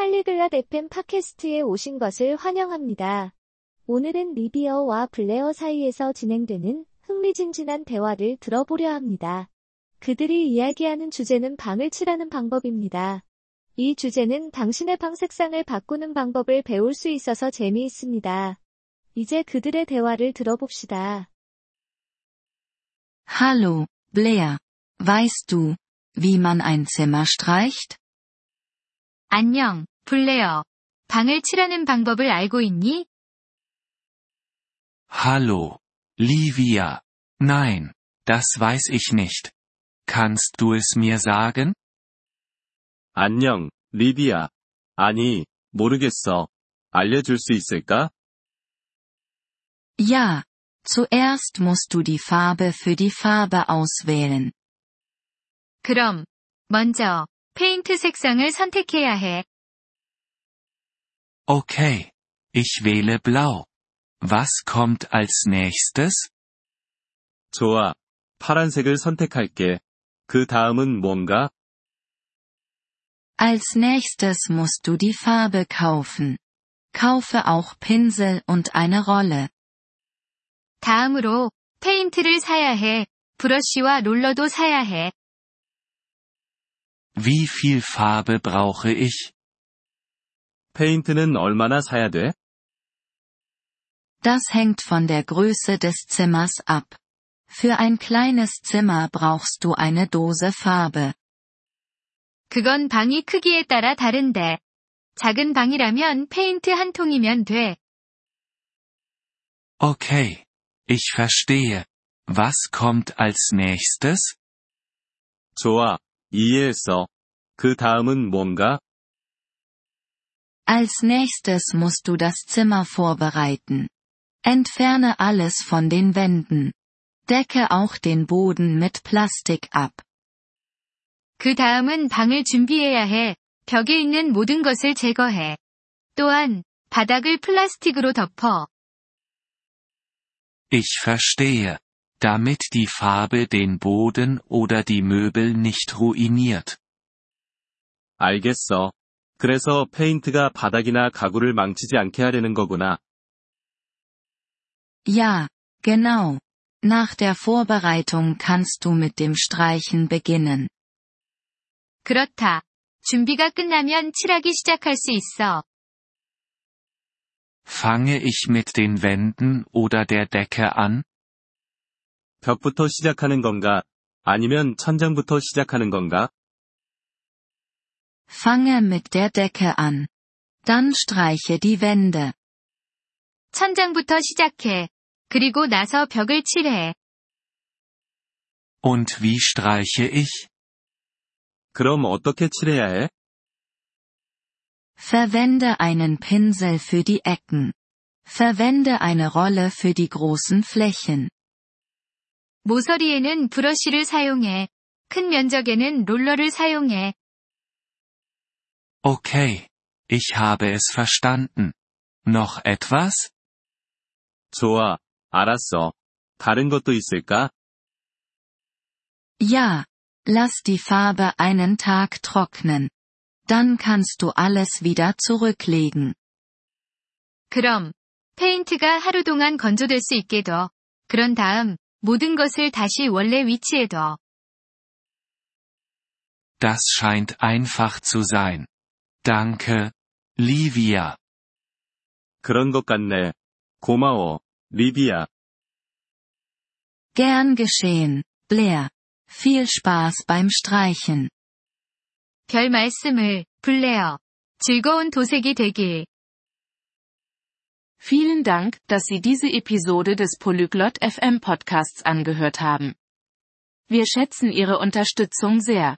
팔리글랏 FM 팟캐스트에 오신 것을 환영합니다. 오늘은 리비어와 블레어 사이에서 진행되는 흥미진진한 대화를 들어보려 합니다. 그들이 이야기하는 주제는 방을 칠하는 방법입니다. 이 주제는 당신의 방 색상을 바꾸는 방법을 배울 수 있어서 재미있습니다. 이제 그들의 대화를 들어봅시다. Hallo, Blair. Weißt du, wie man ein Zimmer streicht? 안녕, 블레어. 방을 칠하는 방법을 알고 있니? Hallo, Livia. Nein, das weiß ich nicht. Kannst du es mir sagen? 안녕, 리비야. 아니, 모르겠어. 알려줄 수 있을까? Ja. Zuerst musst du die Farbe für die Farbe auswählen. 그럼, 먼저, 페인트 색상을 선택해야 해. Okay. Ich wähle blau. Was kommt als nächstes? 좋아. 파란색을 선택할게. 그 다음은 뭔가? Als nächstes musst du die Farbe kaufen. Kaufe auch Pinsel und eine Rolle. 다음으로, 페인트를 사야 해. 브러쉬와 롤러도 사야 해. Wie viel Farbe brauche ich? 페인트는 얼마나 사야 돼? Das hängt von der Größe des Zimmers ab. Für ein kleines Zimmer brauchst du eine Dose Farbe. 그건 방이 크기에 따라 다른데. 작은 방이라면 페인트 한 통이면 돼. Okay. Ich verstehe. Was kommt als nächstes? 좋아. 이해했어. 그 다음은 뭔가? Als nächstes musst du das Zimmer vorbereiten. Entferne alles von den Wänden. Decke auch den Boden mit Plastik ab. 그 다음은 방을 준비해야 해. 벽에 있는 모든 것을 제거해. 또한, 바닥을 플라스틱으로 덮어. Ich verstehe. Damit die Farbe den Boden oder die Möbel nicht ruiniert. 알겠어. 그래서 페인트가 바닥이나 가구를 망치지 않게 하려는 거구나. Ja, genau. Nach der Vorbereitung kannst du mit dem Streichen beginnen. 그렇다. 준비가 끝나면 칠하기 시작할 수 있어. Fange ich mit den Wänden oder der Decke an? 벽부터 시작하는 건가? 아니면 천장부터 시작하는 건가? Fange mit der Decke an. Dann streiche die Wände. 천장부터 시작해. 그리고 나서 벽을 칠해. Und wie streiche ich? 그럼 어떻게 칠해야 해? Verwende einen Pinsel für die Ecken. Verwende eine Rolle für die großen Flächen. 모서리에는 브러쉬를 사용해. 큰 면적에는 롤러를 사용해. Okay. Ich habe es verstanden. Noch etwas? 좋아. 알았어. 다른 것도 있을까? Ja. Lass die Farbe einen Tag trocknen. Dann kannst du alles wieder zurücklegen. 그럼, 페인트가 하루 동안 건조될 수 있게 둬. 그런 다음, 모든 것을 다시 원래 위치에 둬. Das scheint einfach zu sein. Danke, Livia. 그런 것 같네. 고마워, 리비야. Gern geschehen, Blair. Viel Spaß beim Streichen. 별 말씀을, 블레어. 즐거운 도색이 되길. Vielen Dank, dass Sie diese Episode des Polyglot FM Podcasts angehört haben. Wir schätzen Ihre Unterstützung sehr.